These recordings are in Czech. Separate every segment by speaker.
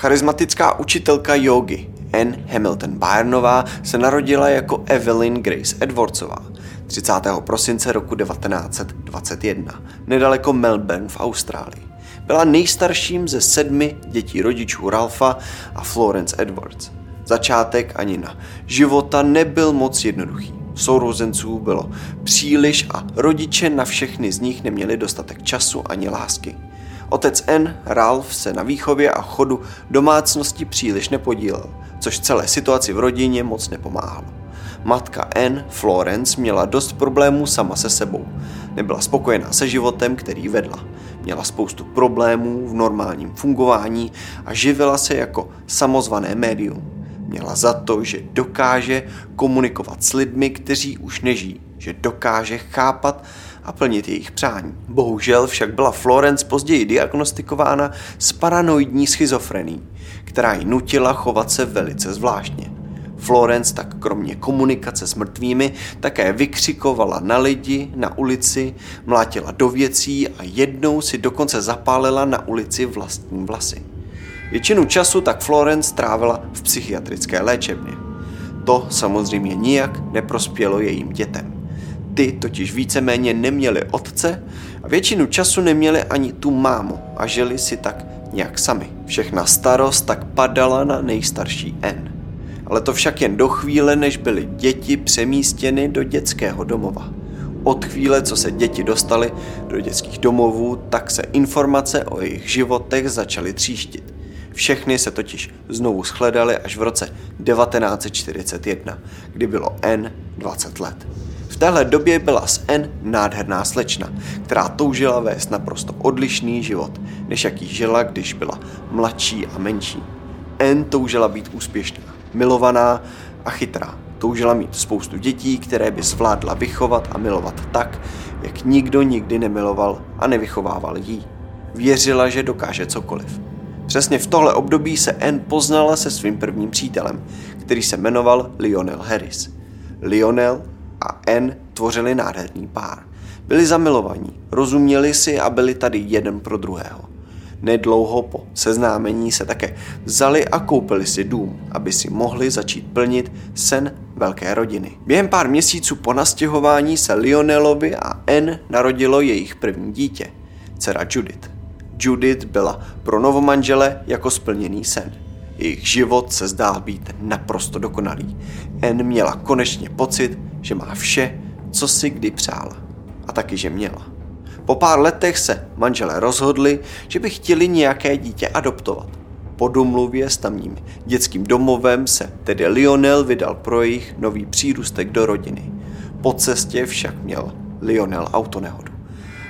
Speaker 1: Charismatická učitelka jogy Anne Hamilton Byrnová se narodila jako Evelyn Grace Edwardsová 30. prosince roku 1921 nedaleko Melbourne v Austrálii. Byla nejstarším ze sedmi dětí rodičů Ralfa a Florence Edwards. Začátek ani na života nebyl moc jednoduchý. Sourozenců bylo příliš a rodiče na všechny z nich neměli dostatek času ani lásky. Otec N, Ralph, se na výchově a chodu domácnosti příliš nepodílel, což celé situaci v rodině moc nepomáhalo. Matka N, Florence, měla dost problémů sama se sebou. Nebyla spokojená se životem, který vedla. Měla spoustu problémů v normálním fungování a živila se jako samozvané médium. Měla za to, že dokáže komunikovat s lidmi, kteří už nežijí, že dokáže chápat a plnit jejich přání. Bohužel však byla Florence později diagnostikována s paranoidní schizofrení, která ji nutila chovat se velice zvláštně. Florence tak kromě komunikace s mrtvými také vykřikovala na lidi, na ulici, mlátila do věcí a jednou si dokonce zapálila na ulici vlastní vlasy. Většinu času tak Florence trávila v psychiatrické léčebně. To samozřejmě nijak neprospělo jejím dětem. Ty totiž víceméně neměli otce a většinu času neměli ani tu mámu a žili si tak nějak sami. Všechna starost tak padala na nejstarší N. Ale to však jen do chvíle, než byly děti přemístěny do dětského domova. Od chvíle, co se děti dostaly do dětských domovů, tak se informace o jejich životech začaly tříštit. Všechny se totiž znovu shledaly až v roce 1941, kdy bylo N 20 let téhle době byla s N nádherná slečna, která toužila vést naprosto odlišný život, než jaký žila, když byla mladší a menší. N toužila být úspěšná, milovaná a chytrá. Toužila mít spoustu dětí, které by zvládla vychovat a milovat tak, jak nikdo nikdy nemiloval a nevychovával jí. Věřila, že dokáže cokoliv. Přesně v tohle období se N poznala se svým prvním přítelem, který se jmenoval Lionel Harris. Lionel a N tvořili nádherný pár. Byli zamilovaní, rozuměli si a byli tady jeden pro druhého. Nedlouho po seznámení se také vzali a koupili si dům, aby si mohli začít plnit sen velké rodiny. Během pár měsíců po nastěhování se Lionelovi a N narodilo jejich první dítě, dcera Judith. Judith byla pro novomanžele jako splněný sen. Jejich život se zdál být naprosto dokonalý. N měla konečně pocit, že má vše, co si kdy přála. A taky, že měla. Po pár letech se manželé rozhodli, že by chtěli nějaké dítě adoptovat. Po domluvě s tamním dětským domovem se tedy Lionel vydal pro jejich nový přírůstek do rodiny. Po cestě však měl Lionel autonehodu.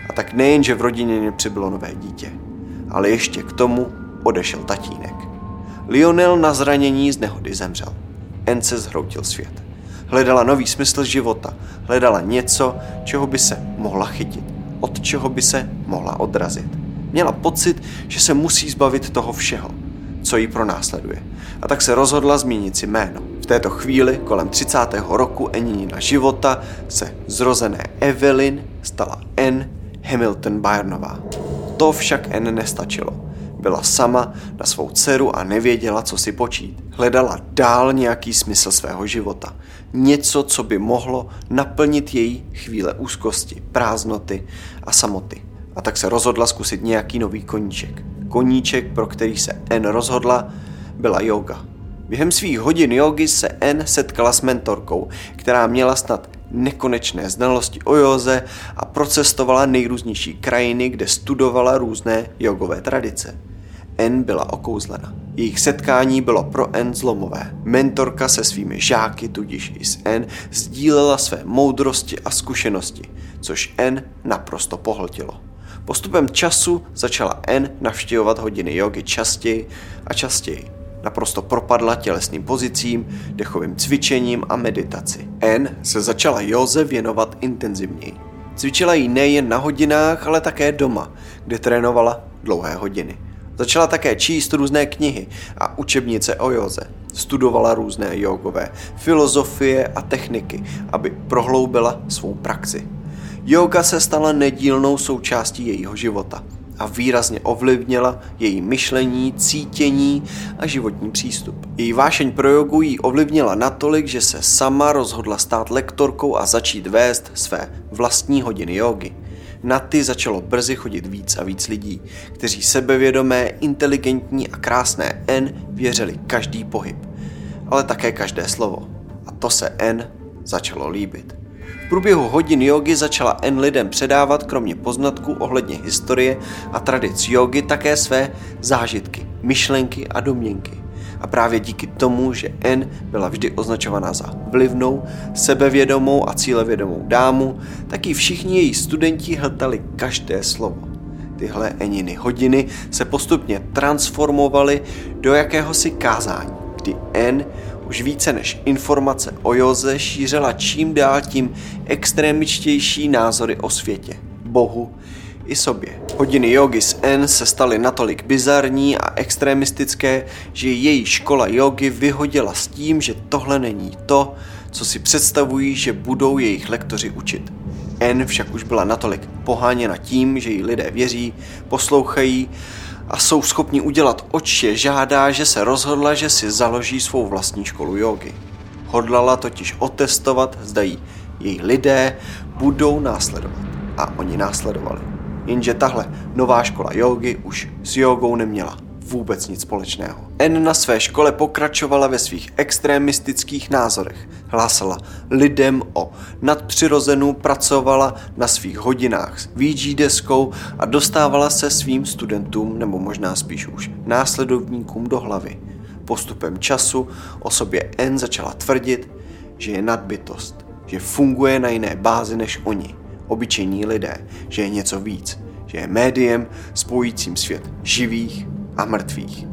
Speaker 1: A tak nejen, že v rodině nepřibylo nové dítě, ale ještě k tomu odešel tatínek. Lionel na zranění z nehody zemřel. En se zhroutil svět. Hledala nový smysl života, hledala něco, čeho by se mohla chytit, od čeho by se mohla odrazit. Měla pocit, že se musí zbavit toho všeho, co ji pronásleduje. A tak se rozhodla změnit si jméno. V této chvíli, kolem 30. roku Enina života, se zrozené Evelyn stala N. Hamilton Byrnová. To však N nestačilo. Byla sama na svou dceru a nevěděla, co si počít. Hledala dál nějaký smysl svého života. Něco, co by mohlo naplnit její chvíle úzkosti, prázdnoty a samoty. A tak se rozhodla zkusit nějaký nový koníček. Koníček, pro který se N rozhodla, byla yoga. Během svých hodin jogy se N setkala s mentorkou, která měla snad nekonečné znalosti o józe a procestovala nejrůznější krajiny, kde studovala různé jogové tradice. N byla okouzlena. Jejich setkání bylo pro N zlomové. Mentorka se svými žáky, tudíž i s N, sdílela své moudrosti a zkušenosti, což N naprosto pohltilo. Postupem času začala N navštěvovat hodiny jogy častěji a častěji. Naprosto propadla tělesným pozicím, dechovým cvičením a meditaci. N se začala józe věnovat intenzivněji. Cvičila ji nejen na hodinách, ale také doma, kde trénovala dlouhé hodiny. Začala také číst různé knihy a učebnice o józe. Studovala různé jogové filozofie a techniky, aby prohloubila svou praxi. Yoga se stala nedílnou součástí jejího života a výrazně ovlivnila její myšlení, cítění a životní přístup. Její vášeň pro jogu ji ovlivnila natolik, že se sama rozhodla stát lektorkou a začít vést své vlastní hodiny jogy. Na ty začalo brzy chodit víc a víc lidí, kteří sebevědomé, inteligentní a krásné N věřili každý pohyb, ale také každé slovo. A to se N začalo líbit průběhu hodin jogy začala N lidem předávat kromě poznatků ohledně historie a tradic jogy také své zážitky, myšlenky a domněnky. A právě díky tomu, že N byla vždy označovaná za vlivnou, sebevědomou a cílevědomou dámu, tak i všichni její studenti hltali každé slovo. Tyhle Eniny hodiny se postupně transformovaly do jakéhosi kázání, kdy N už více než informace o Joze šířila čím dál tím extrémičtější názory o světě, Bohu i sobě. Hodiny jogy s N se staly natolik bizarní a extremistické, že její škola jogy vyhodila s tím, že tohle není to, co si představují, že budou jejich lektoři učit. N však už byla natolik poháněna tím, že jí lidé věří, poslouchají a jsou schopni udělat oči, žádá, že se rozhodla, že si založí svou vlastní školu jogy. Hodlala totiž otestovat, zda jí její lidé budou následovat. A oni následovali. Jenže tahle nová škola jogy už s jogou neměla vůbec nic společného. N na své škole pokračovala ve svých extremistických názorech. Hlásala lidem o nadpřirozenu, pracovala na svých hodinách s VG deskou a dostávala se svým studentům, nebo možná spíš už následovníkům do hlavy. Postupem času o sobě N začala tvrdit, že je nadbytost, že funguje na jiné bázi než oni, obyčejní lidé, že je něco víc, že je médiem spojícím svět živých a mrtvých.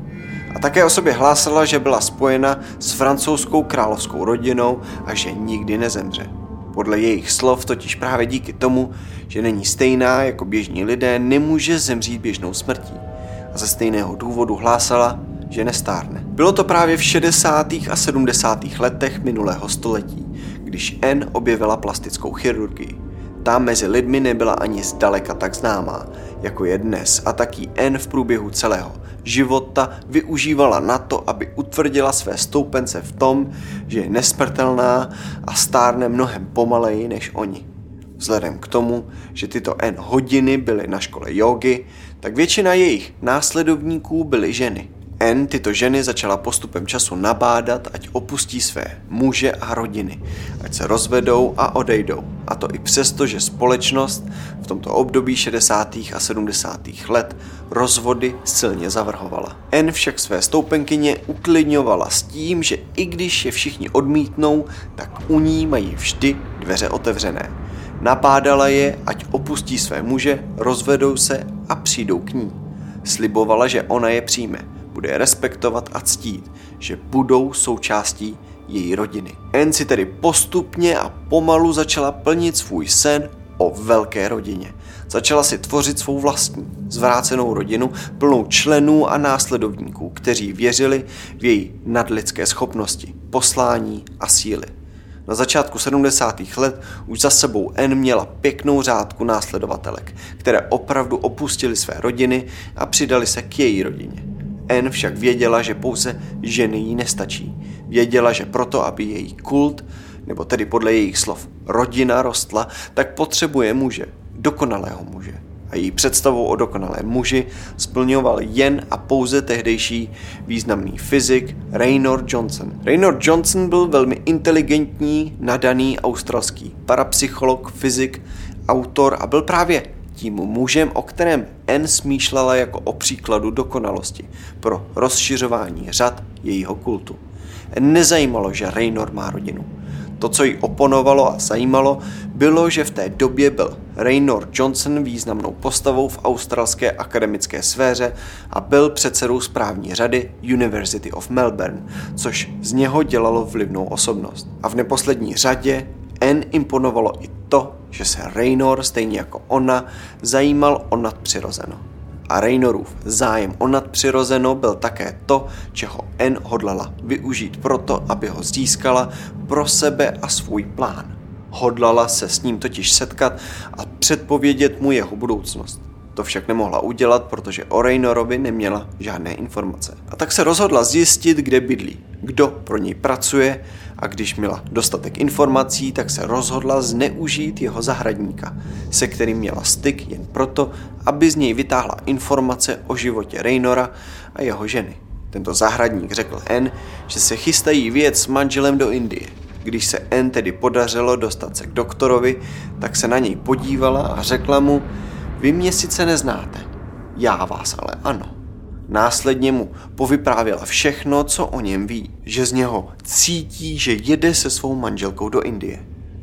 Speaker 1: A také o sobě hlásala, že byla spojena s francouzskou královskou rodinou a že nikdy nezemře. Podle jejich slov totiž právě díky tomu, že není stejná jako běžní lidé, nemůže zemřít běžnou smrtí. A ze stejného důvodu hlásala, že nestárne. Bylo to právě v 60. a 70. letech minulého století, když N objevila plastickou chirurgii. Ta mezi lidmi nebyla ani zdaleka tak známá, jako je dnes a taky N v průběhu celého života využívala na to, aby utvrdila své stoupence v tom, že je nesmrtelná a stárne mnohem pomaleji než oni. Vzhledem k tomu, že tyto N hodiny byly na škole jogy, tak většina jejich následovníků byly ženy. N tyto ženy začala postupem času nabádat, ať opustí své muže a rodiny, ať se rozvedou a odejdou. A to i přesto, že společnost v tomto období 60. a 70. let rozvody silně zavrhovala. N však své stoupenkyně uklidňovala s tím, že i když je všichni odmítnou, tak u ní mají vždy dveře otevřené. Napádala je, ať opustí své muže, rozvedou se a přijdou k ní. Slibovala, že ona je přijme bude respektovat a ctít, že budou součástí její rodiny. Anne si tedy postupně a pomalu začala plnit svůj sen o velké rodině. Začala si tvořit svou vlastní, zvrácenou rodinu, plnou členů a následovníků, kteří věřili v její nadlidské schopnosti, poslání a síly. Na začátku 70. let už za sebou N měla pěknou řádku následovatelek, které opravdu opustili své rodiny a přidali se k její rodině. N však věděla, že pouze ženy jí nestačí. Věděla, že proto, aby její kult, nebo tedy podle jejich slov rodina rostla, tak potřebuje muže, dokonalého muže. A její představou o dokonalém muži splňoval jen a pouze tehdejší významný fyzik Raynor Johnson. Raynor Johnson byl velmi inteligentní, nadaný australský parapsycholog, fyzik, autor a byl právě tím mužem, o kterém N smýšlela jako o příkladu dokonalosti pro rozšiřování řad jejího kultu. N nezajímalo, že Raynor má rodinu. To, co ji oponovalo a zajímalo, bylo, že v té době byl Raynor Johnson významnou postavou v australské akademické sféře a byl předsedou správní řady University of Melbourne, což z něho dělalo vlivnou osobnost. A v neposlední řadě N imponovalo i to, že se Raynor, stejně jako ona, zajímal o nadpřirozeno. A Raynorův zájem o nadpřirozeno byl také to, čeho N hodlala využít proto, aby ho získala pro sebe a svůj plán. Hodlala se s ním totiž setkat a předpovědět mu jeho budoucnost. To však nemohla udělat, protože o Raynorovi neměla žádné informace. A tak se rozhodla zjistit, kde bydlí, kdo pro něj pracuje a když měla dostatek informací, tak se rozhodla zneužít jeho zahradníka, se kterým měla styk jen proto, aby z něj vytáhla informace o životě Raynora a jeho ženy. Tento zahradník řekl N, že se chystají věc s manželem do Indie. Když se N tedy podařilo dostat se k doktorovi, tak se na něj podívala a řekla mu, vy mě sice neznáte, já vás ale ano. Následně mu povyprávěla všechno, co o něm ví, že z něho cítí, že jede se svou manželkou do Indie.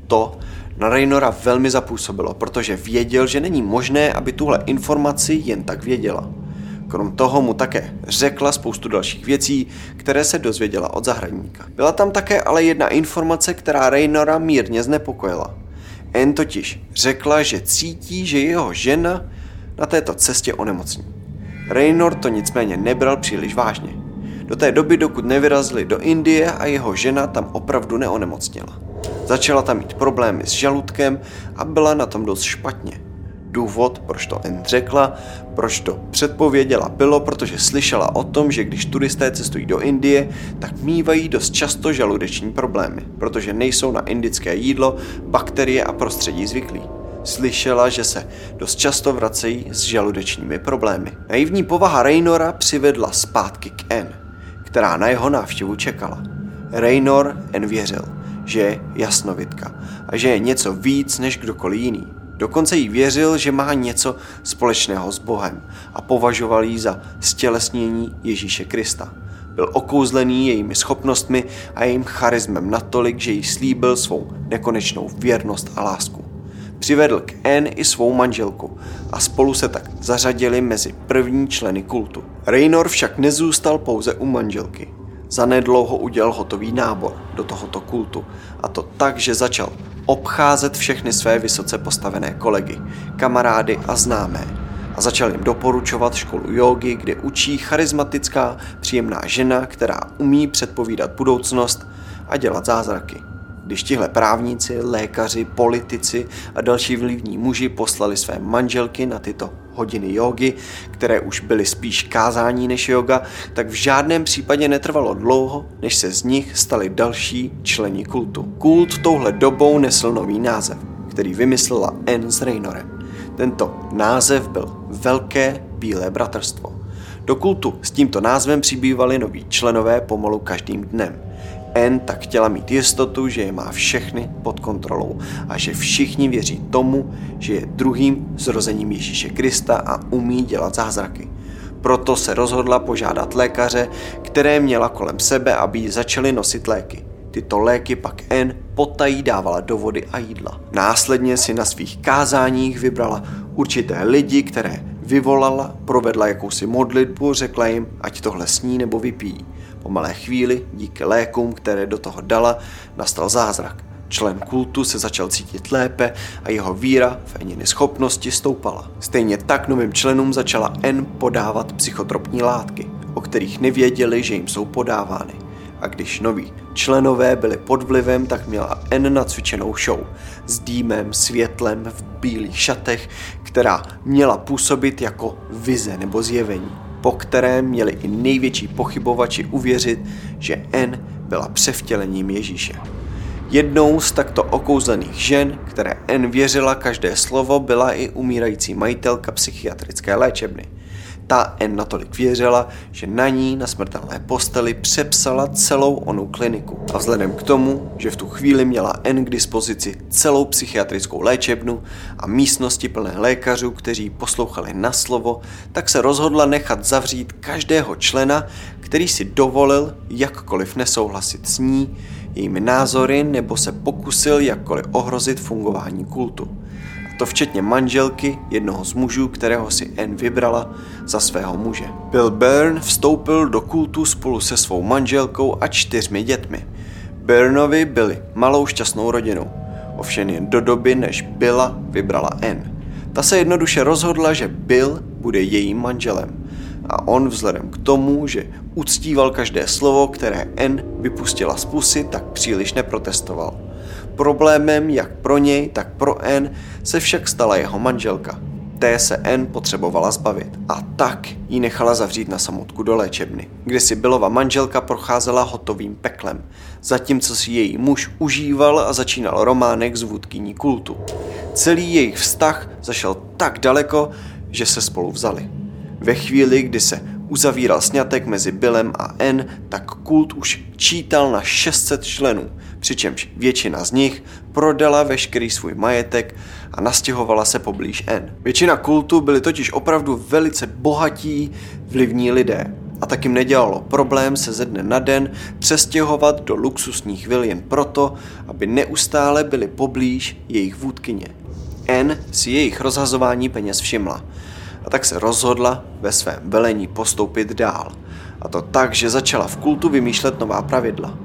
Speaker 1: To na Raynora velmi zapůsobilo, protože věděl, že není možné, aby tuhle informaci jen tak věděla. Krom toho mu také řekla spoustu dalších věcí, které se dozvěděla od zahradníka. Byla tam také ale jedna informace, která Raynora mírně znepokojila. En totiž řekla, že cítí, že jeho žena na této cestě onemocní. Raynor to nicméně nebral příliš vážně. Do té doby, dokud nevyrazili do Indie a jeho žena tam opravdu neonemocněla. Začala tam mít problémy s žaludkem a byla na tom dost špatně. Důvod, proč to N řekla, proč to předpověděla, bylo, protože slyšela o tom, že když turisté cestují do Indie, tak mývají dost často žaludeční problémy, protože nejsou na indické jídlo, bakterie a prostředí zvyklí. Slyšela, že se dost často vracejí s žaludečními problémy. Naivní povaha Raynora přivedla zpátky k N, která na jeho návštěvu čekala. Raynor N věřil, že je jasnovidka a že je něco víc než kdokoliv jiný. Dokonce jí věřil, že má něco společného s Bohem a považoval ji za stělesnění Ježíše Krista. Byl okouzlený jejími schopnostmi a jejím charismem natolik, že jí slíbil svou nekonečnou věrnost a lásku. Přivedl k N i svou manželku a spolu se tak zařadili mezi první členy kultu. Raynor však nezůstal pouze u manželky. Zanedlouho udělal hotový nábor do tohoto kultu a to tak, že začal obcházet všechny své vysoce postavené kolegy, kamarády a známé a začal jim doporučovat školu jogy, kde učí charismatická, příjemná žena, která umí předpovídat budoucnost a dělat zázraky. Když tihle právníci, lékaři, politici a další vlivní muži poslali své manželky na tyto hodiny jogy, které už byly spíš kázání než yoga, tak v žádném případě netrvalo dlouho, než se z nich stali další členi kultu. Kult touhle dobou nesl nový název, který vymyslela Anne s Raynorem. Tento název byl Velké bílé bratrstvo. Do kultu s tímto názvem přibývali noví členové pomalu každým dnem. N tak chtěla mít jistotu, že je má všechny pod kontrolou a že všichni věří tomu, že je druhým zrozením Ježíše Krista a umí dělat zázraky. Proto se rozhodla požádat lékaře, které měla kolem sebe, aby jí začaly nosit léky. Tyto léky pak N potají dávala do vody a jídla. Následně si na svých kázáních vybrala určité lidi, které vyvolala, provedla jakousi modlitbu, řekla jim, ať tohle sní nebo vypíjí. Po malé chvíli, díky lékům, které do toho dala, nastal zázrak. Člen kultu se začal cítit lépe a jeho víra v Eniny schopnosti stoupala. Stejně tak novým členům začala N podávat psychotropní látky, o kterých nevěděli, že jim jsou podávány. A když noví členové byli pod vlivem, tak měla N nacvičenou show s dýmem, světlem v bílých šatech, která měla působit jako vize nebo zjevení po kterém měli i největší pochybovači uvěřit, že N byla převtělením Ježíše. Jednou z takto okouzlených žen, které N věřila každé slovo, byla i umírající majitelka psychiatrické léčebny – ta N natolik věřila, že na ní na smrtelné posteli přepsala celou onu kliniku. A vzhledem k tomu, že v tu chvíli měla N k dispozici celou psychiatrickou léčebnu a místnosti plné lékařů, kteří poslouchali na slovo, tak se rozhodla nechat zavřít každého člena, který si dovolil jakkoliv nesouhlasit s ní, jejími názory nebo se pokusil jakkoliv ohrozit fungování kultu. To včetně manželky jednoho z mužů, kterého si Anne vybrala za svého muže. Bill Byrne vstoupil do kultu spolu se svou manželkou a čtyřmi dětmi. Byrnovi byli malou šťastnou rodinou, ovšem jen do doby, než Billa vybrala Anne. Ta se jednoduše rozhodla, že Bill bude jejím manželem a on vzhledem k tomu, že uctíval každé slovo, které N vypustila z pusy, tak příliš neprotestoval. Problémem jak pro něj, tak pro N se však stala jeho manželka. Té se N potřebovala zbavit a tak ji nechala zavřít na samotku do léčebny, kde si Billova manželka procházela hotovým peklem, zatímco si její muž užíval a začínal románek z vůdkyní kultu. Celý jejich vztah zašel tak daleko, že se spolu vzali. Ve chvíli, kdy se uzavíral snětek mezi Billem a N, tak kult už čítal na 600 členů, přičemž většina z nich prodala veškerý svůj majetek a nastěhovala se poblíž N. Většina kultu byli totiž opravdu velice bohatí, vlivní lidé a tak jim nedělalo problém se ze dne na den přestěhovat do luxusních vil jen proto, aby neustále byli poblíž jejich vůdkyně. N si jejich rozhazování peněz všimla a tak se rozhodla ve svém velení postoupit dál. A to tak, že začala v kultu vymýšlet nová pravidla.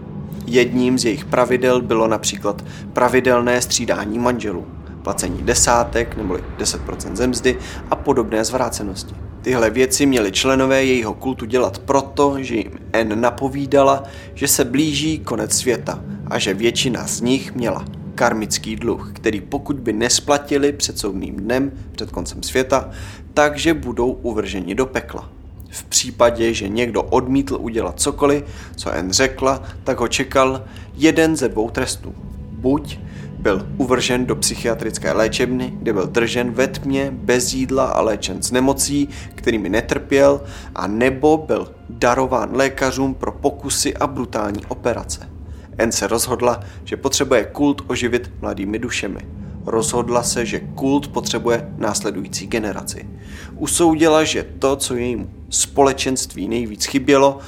Speaker 1: Jedním z jejich pravidel bylo například pravidelné střídání manželů, placení desátek neboli 10% zemzdy a podobné zvrácenosti. Tyhle věci měli členové jejího kultu dělat proto, že jim N napovídala, že se blíží konec světa a že většina z nich měla karmický dluh, který pokud by nesplatili před soudným dnem, před koncem světa, takže budou uvrženi do pekla. V případě, že někdo odmítl udělat cokoliv, co N řekla, tak ho čekal jeden ze dvou trestů. Buď byl uvržen do psychiatrické léčebny, kde byl držen ve tmě, bez jídla a léčen z nemocí, kterými netrpěl, a nebo byl darován lékařům pro pokusy a brutální operace. N se rozhodla, že potřebuje kult oživit mladými dušemi. Rozhodla se, že kult potřebuje následující generaci. Usoudila, že to, co jejímu společenství nejvíc chybělo,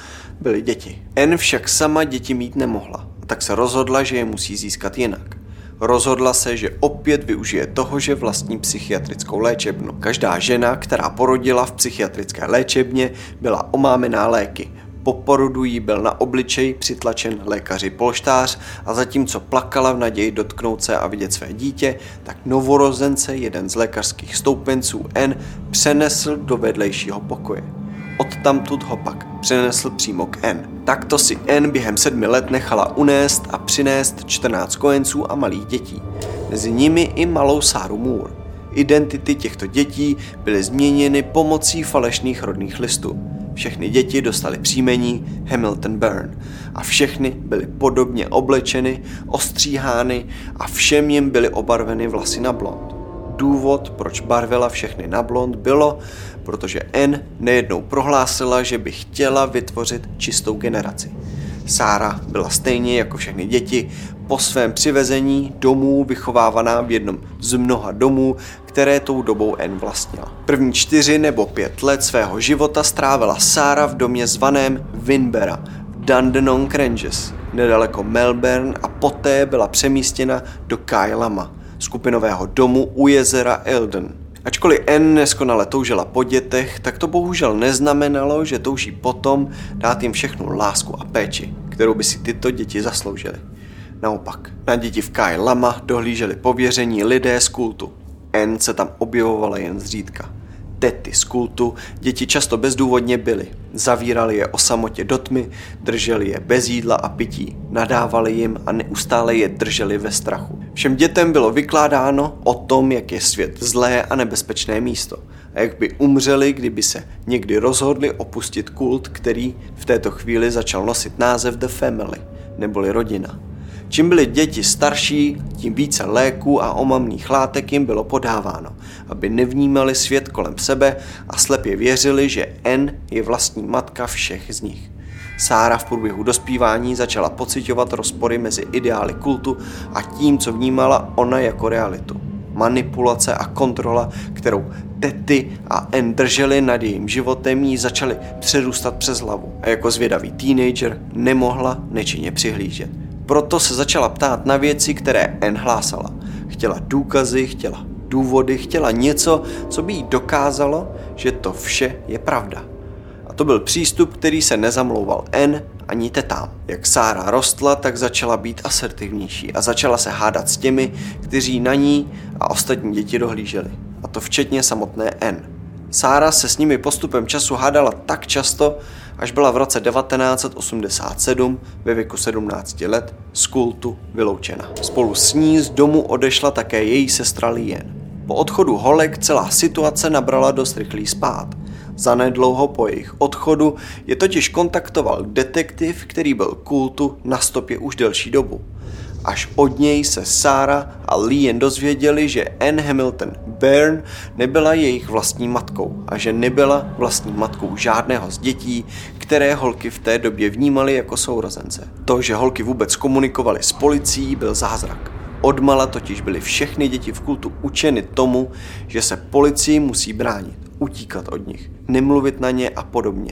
Speaker 1: byly děti. N však sama děti mít nemohla, tak se rozhodla, že je musí získat jinak. Rozhodla se, že opět využije toho, že vlastní psychiatrickou léčebnu. Každá žena, která porodila v psychiatrické léčebně, byla omámená léky, po porodu jí byl na obličej přitlačen lékaři polštář a zatímco plakala v naději dotknout se a vidět své dítě, tak novorozence jeden z lékařských stoupenců N přenesl do vedlejšího pokoje. Odtamtud ho pak přenesl přímo k N. Takto si N během sedmi let nechala unést a přinést 14 kojenců a malých dětí. Mezi nimi i malou Sáru Moore. Identity těchto dětí byly změněny pomocí falešných rodných listů. Všechny děti dostaly příjmení Hamilton Byrne a všechny byly podobně oblečeny, ostříhány a všem jim byly obarveny vlasy na blond. Důvod, proč barvila všechny na blond, bylo, protože N nejednou prohlásila, že by chtěla vytvořit čistou generaci. Sára byla stejně jako všechny děti po svém přivezení domů vychovávaná v jednom z mnoha domů, které tou dobou N vlastnila. První čtyři nebo pět let svého života strávila Sára v domě zvaném Winbera v Dandenong Granges, nedaleko Melbourne a poté byla přemístěna do Kailama, skupinového domu u jezera Eldon. Ačkoliv N neskonale toužila po dětech, tak to bohužel neznamenalo, že touží potom dát jim všechnu lásku a péči, kterou by si tyto děti zasloužily. Naopak, na děti v Kai Lama dohlíželi pověření lidé z kultu. N se tam objevovala jen zřídka. Tety z kultu děti často bezdůvodně byly. Zavírali je o samotě do tmy, drželi je bez jídla a pití, nadávali jim a neustále je drželi ve strachu. Všem dětem bylo vykládáno o tom, jak je svět zlé a nebezpečné místo a jak by umřeli, kdyby se někdy rozhodli opustit kult, který v této chvíli začal nosit název The Family, neboli rodina. Čím byly děti starší, tím více léků a omamných látek jim bylo podáváno, aby nevnímali svět kolem sebe a slepě věřili, že N je vlastní matka všech z nich. Sára v průběhu dospívání začala pocitovat rozpory mezi ideály kultu a tím, co vnímala ona jako realitu. Manipulace a kontrola, kterou tety a N drželi nad jejím životem, jí začaly přerůstat přes hlavu a jako zvědavý teenager nemohla nečinně přihlížet proto se začala ptát na věci, které N hlásala. Chtěla důkazy, chtěla důvody, chtěla něco, co by jí dokázalo, že to vše je pravda. A to byl přístup, který se nezamlouval N ani tetám. Jak Sára rostla, tak začala být asertivnější a začala se hádat s těmi, kteří na ní a ostatní děti dohlíželi. A to včetně samotné N. Sára se s nimi postupem času hádala tak často, až byla v roce 1987 ve věku 17 let z kultu vyloučena. Spolu s ní z domu odešla také její sestra Lien. Po odchodu holek celá situace nabrala dost rychlý spát. Zanedlouho po jejich odchodu je totiž kontaktoval detektiv, který byl kultu na stopě už delší dobu. Až od něj se Sára a Lien dozvěděli, že Anne Hamilton Byrne nebyla jejich vlastní matkou a že nebyla vlastní matkou žádného z dětí, které holky v té době vnímaly jako sourozence. To, že holky vůbec komunikovaly s policií, byl zázrak. Odmala totiž byly všechny děti v kultu učeny tomu, že se policii musí bránit, utíkat od nich, nemluvit na ně a podobně.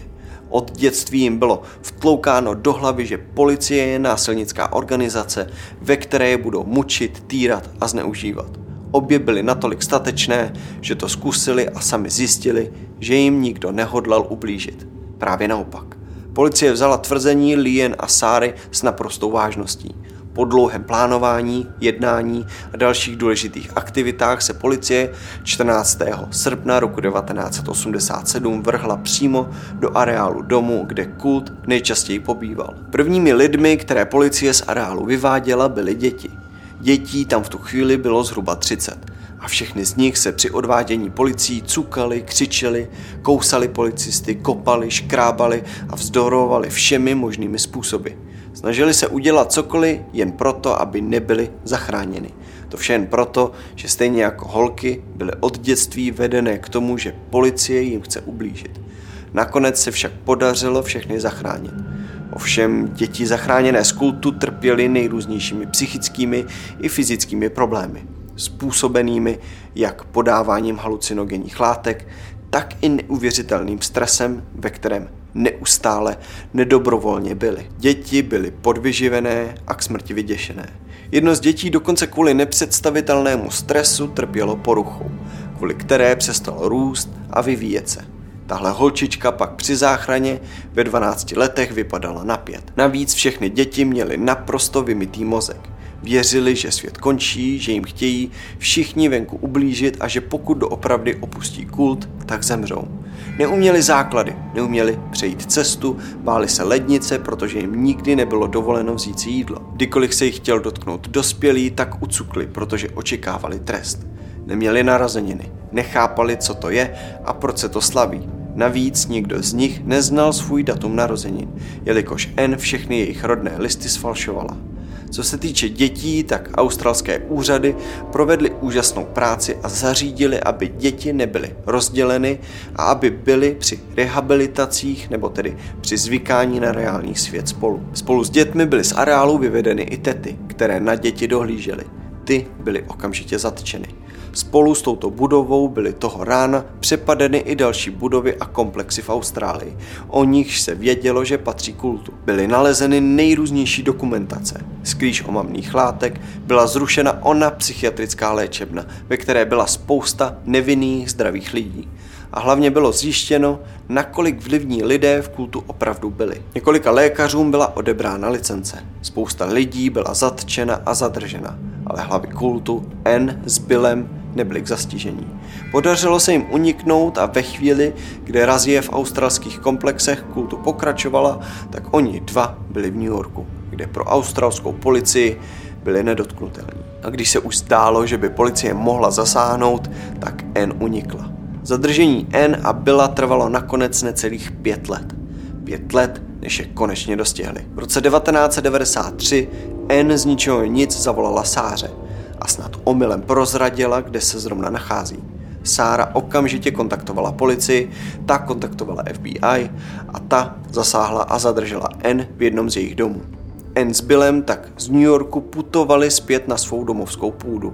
Speaker 1: Od dětství jim bylo vtloukáno do hlavy, že policie je násilnická organizace, ve které je budou mučit, týrat a zneužívat. Obě byly natolik statečné, že to zkusili a sami zjistili, že jim nikdo nehodlal ublížit. Právě naopak. Policie vzala tvrzení Lien a Sáry s naprostou vážností. Po dlouhém plánování, jednání a dalších důležitých aktivitách se policie 14. srpna roku 1987 vrhla přímo do areálu domu, kde kult nejčastěji pobýval. Prvními lidmi, které policie z areálu vyváděla, byly děti. Dětí tam v tu chvíli bylo zhruba 30 a všechny z nich se při odvádění policií cukali, křičeli, kousali policisty, kopali, škrábali a vzdorovali všemi možnými způsoby. Snažili se udělat cokoliv jen proto, aby nebyli zachráněni. To vše jen proto, že stejně jako holky byly od dětství vedené k tomu, že policie jim chce ublížit. Nakonec se však podařilo všechny zachránit. Ovšem děti zachráněné z kultu trpěly nejrůznějšími psychickými i fyzickými problémy, způsobenými jak podáváním halucinogenních látek, tak i neuvěřitelným stresem, ve kterém neustále nedobrovolně byly. Děti byly podvyživené a k smrti vyděšené. Jedno z dětí dokonce kvůli nepředstavitelnému stresu trpělo poruchou, kvůli které přestalo růst a vyvíjet se. Tahle holčička pak při záchraně ve 12 letech vypadala na pět. Navíc všechny děti měly naprosto vymitý mozek. Věřili, že svět končí, že jim chtějí všichni venku ublížit a že pokud doopravdy opustí kult, tak zemřou. Neuměli základy, neuměli přejít cestu, báli se lednice, protože jim nikdy nebylo dovoleno vzít si jídlo. Kdykoliv se jich chtěl dotknout dospělí, tak ucukli, protože očekávali trest. Neměli narozeniny, nechápali, co to je a proč se to slaví. Navíc nikdo z nich neznal svůj datum narozenin, jelikož N všechny jejich rodné listy sfalšovala. Co se týče dětí, tak australské úřady provedly úžasnou práci a zařídili, aby děti nebyly rozděleny a aby byly při rehabilitacích nebo tedy při zvykání na reálný svět spolu. Spolu s dětmi byly z areálu vyvedeny i tety, které na děti dohlížely. Ty byly okamžitě zatčeny. Spolu s touto budovou byly toho rána přepadeny i další budovy a komplexy v Austrálii. O nichž se vědělo, že patří kultu. Byly nalezeny nejrůznější dokumentace. Skrýž omamných látek byla zrušena ona psychiatrická léčebna, ve které byla spousta nevinných zdravých lidí a hlavně bylo zjištěno, nakolik vlivní lidé v kultu opravdu byli. Několika lékařům byla odebrána licence. Spousta lidí byla zatčena a zadržena, ale hlavy kultu N s Billem nebyli k zastižení. Podařilo se jim uniknout a ve chvíli, kdy razie v australských komplexech kultu pokračovala, tak oni dva byli v New Yorku, kde pro australskou policii byli nedotknutelní. A když se už zdálo, že by policie mohla zasáhnout, tak N unikla. Zadržení N a Billa trvalo nakonec necelých pět let. Pět let, než je konečně dostihli. V roce 1993 N z ničeho nic zavolala Sáře a snad omylem prozradila, kde se zrovna nachází. Sára okamžitě kontaktovala policii, ta kontaktovala FBI a ta zasáhla a zadržela N v jednom z jejich domů. N s Billem tak z New Yorku putovali zpět na svou domovskou půdu,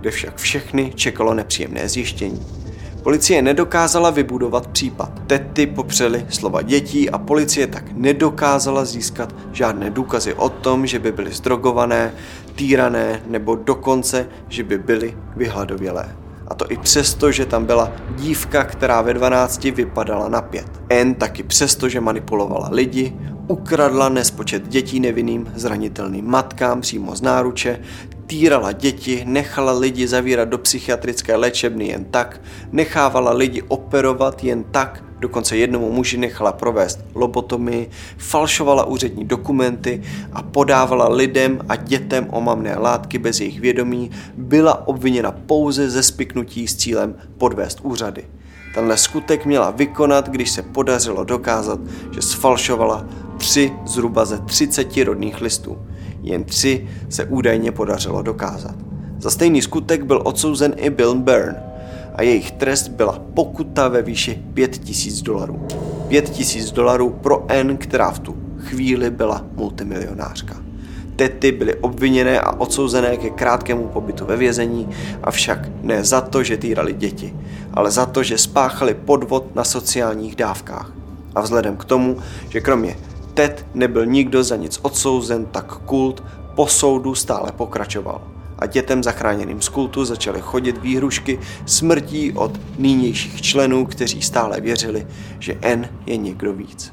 Speaker 1: kde však všechny čekalo nepříjemné zjištění. Policie nedokázala vybudovat případ. Tety popřeli slova dětí a policie tak nedokázala získat žádné důkazy o tom, že by byly zdrogované, týrané nebo dokonce, že by byly vyhladovělé. A to i přesto, že tam byla dívka, která ve 12 vypadala na pět. N taky přesto, že manipulovala lidi, ukradla nespočet dětí nevinným zranitelným matkám přímo z náruče, týrala děti, nechala lidi zavírat do psychiatrické léčebny jen tak, nechávala lidi operovat jen tak, dokonce jednomu muži nechala provést lobotomii, falšovala úřední dokumenty a podávala lidem a dětem omamné látky bez jejich vědomí, byla obviněna pouze ze spiknutí s cílem podvést úřady. Tenhle skutek měla vykonat, když se podařilo dokázat, že sfalšovala tři zhruba ze 30 rodných listů. Jen tři se údajně podařilo dokázat. Za stejný skutek byl odsouzen i Bill Byrne a jejich trest byla pokuta ve výši 5000 dolarů. 5000 dolarů pro N, která v tu chvíli byla multimilionářka. Tety byly obviněné a odsouzené ke krátkému pobytu ve vězení, avšak ne za to, že týrali děti, ale za to, že spáchali podvod na sociálních dávkách. A vzhledem k tomu, že kromě Ted nebyl nikdo za nic odsouzen, tak kult po soudu stále pokračoval a dětem zachráněným z kultu začaly chodit výhrušky smrtí od nynějších členů, kteří stále věřili, že N je někdo víc.